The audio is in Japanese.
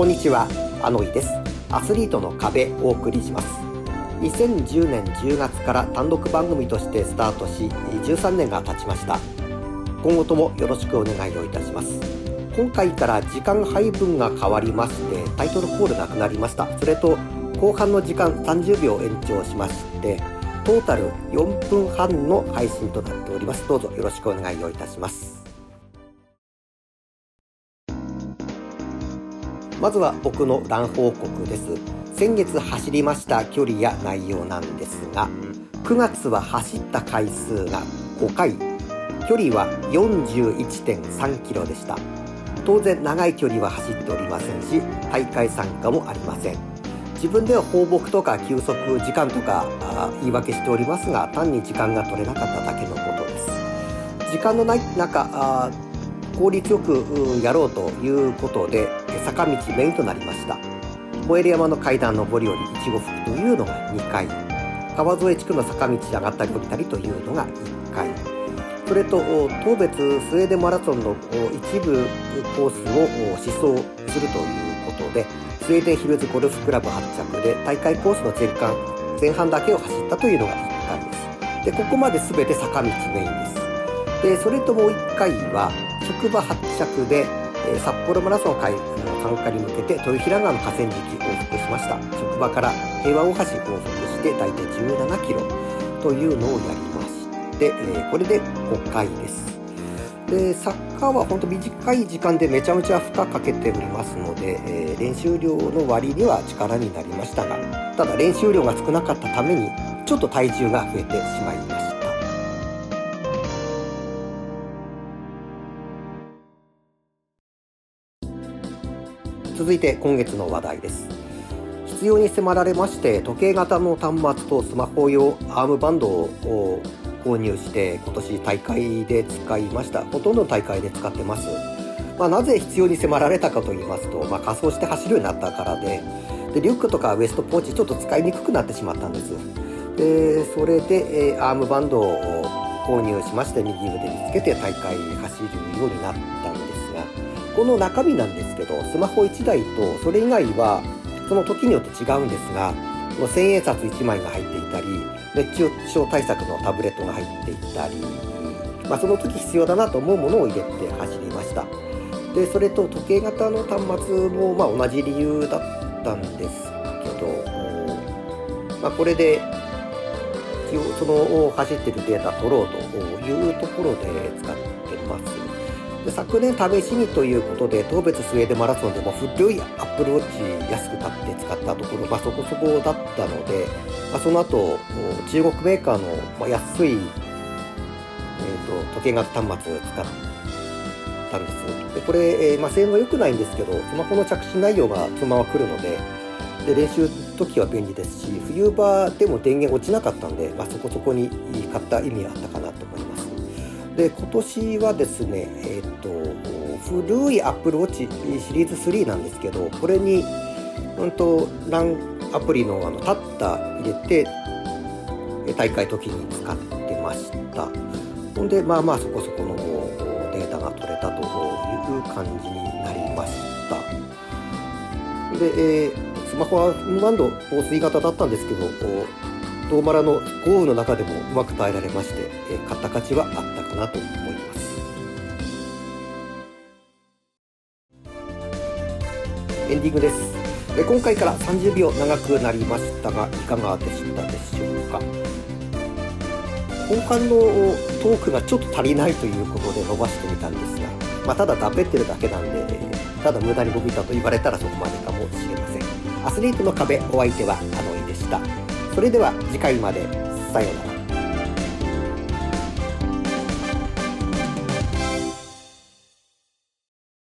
こんにちは、あのいです。アスリートの壁をお送りします。2010年10月から単独番組としてスタートし、13年が経ちました。今後ともよろしくお願いをいたします。今回から時間配分が変わりまして、タイトルコールなくなりました。それと、後半の時間30秒延長しまして、トータル4分半の配信となっております。どうぞよろしくお願いをいたします。まずは僕のラン報告です。先月走りました距離や内容なんですが9月は走った回数が5回。距離は41.3キロでした。当然長い距離は走っておりませんし大会参加もありません。自分では放牧とか休息時間とか言い訳しておりますが単に時間が取れなかっただけのことです。時間のない中効率よくやろうということで坂道メインとなりました。燃える山の階段上り下り1号吹というのが2回川添地区の坂道上がったり降りたりというのが1回それと当別スウェーデンマラソンの一部コースを試走するということでスウェーデンヒルズゴルフクラブ発着で大会コースの前半前半だけを走ったというのが1回です。でここまで全て坂道メインです。でそれともう1回は職場発着で、え札幌マラソン会の参加に向けて豊平川の河川敷往復しました。職場から平和大橋往復して大体17キロというのをやりまして、えこれで5回です。でサッカーは本当短い時間でめちゃめちゃ負荷かけておりますので、え、練習量の割には力になりましたがただ練習量が少なかったためにちょっと体重が増えてしまいました続いて今月の話題です。必要に迫られまして時計型の端末とスマホ用アームバンドを購入して今年大会で使いました。ほとんど大会で使ってます。まあ、なぜ必要に迫られたかと言いますと、まあ、仮装して走るようになったからででリュックとかウエストポーチちょっと使いにくくなってしまったんです。でそれで、え、アームバンドを購入しまして右腕につけて大会走るようになったんこの中身なんですけどスマホ1台とそれ以外はその時によって違うんですが千円札1枚が入っていたり熱中症対策のタブレットが入っていたり、まあ、その時必要だなと思うものを入れて走りました。でそれと時計型の端末もま同じ理由だったんですけど、まあ、これでその走ってるデータ取ろうというところで使ってます。で昨年試しにということで当別スウェーデンマラソンでも古いアップルウォッチ安く買って使ったところ、まあ、そこそこだったので、まあ、その後中国メーカーの、ま安い、えーと、時計型端末を使ったんですでこれ、えー、まあ、性能良くないんですけどスマホの着信内容がそのまま来るのでで練習時は便利ですし冬場でも電源落ちなかったんで、まあ、そこそこに買った意味があったかなと。で今年はですね、えっ、と古い Apple Watch シリーズ3なんですけどこれに、うんと、ランアプリのあのタッタ入れて大会時に使ってました。ほんでまあまあそこそこのデータが取れたという感じになりました。で、えー、スマホはバンド防水型だったんですけどトマラの豪雨の中でもうまく耐えられまして、え買った価値はあったかなと思います。エンディングです。で今回から30秒長くなりましたがいかがでしたでしょうか？後半のトークがちょっと足りないということで伸ばしてみたんですが、まあ、ただだべってるだけなんでただ無駄に伸びたと言われたらそこまでかもしれません。アスリートの壁お相手はあのいでした。それでは次回まで。さようなら。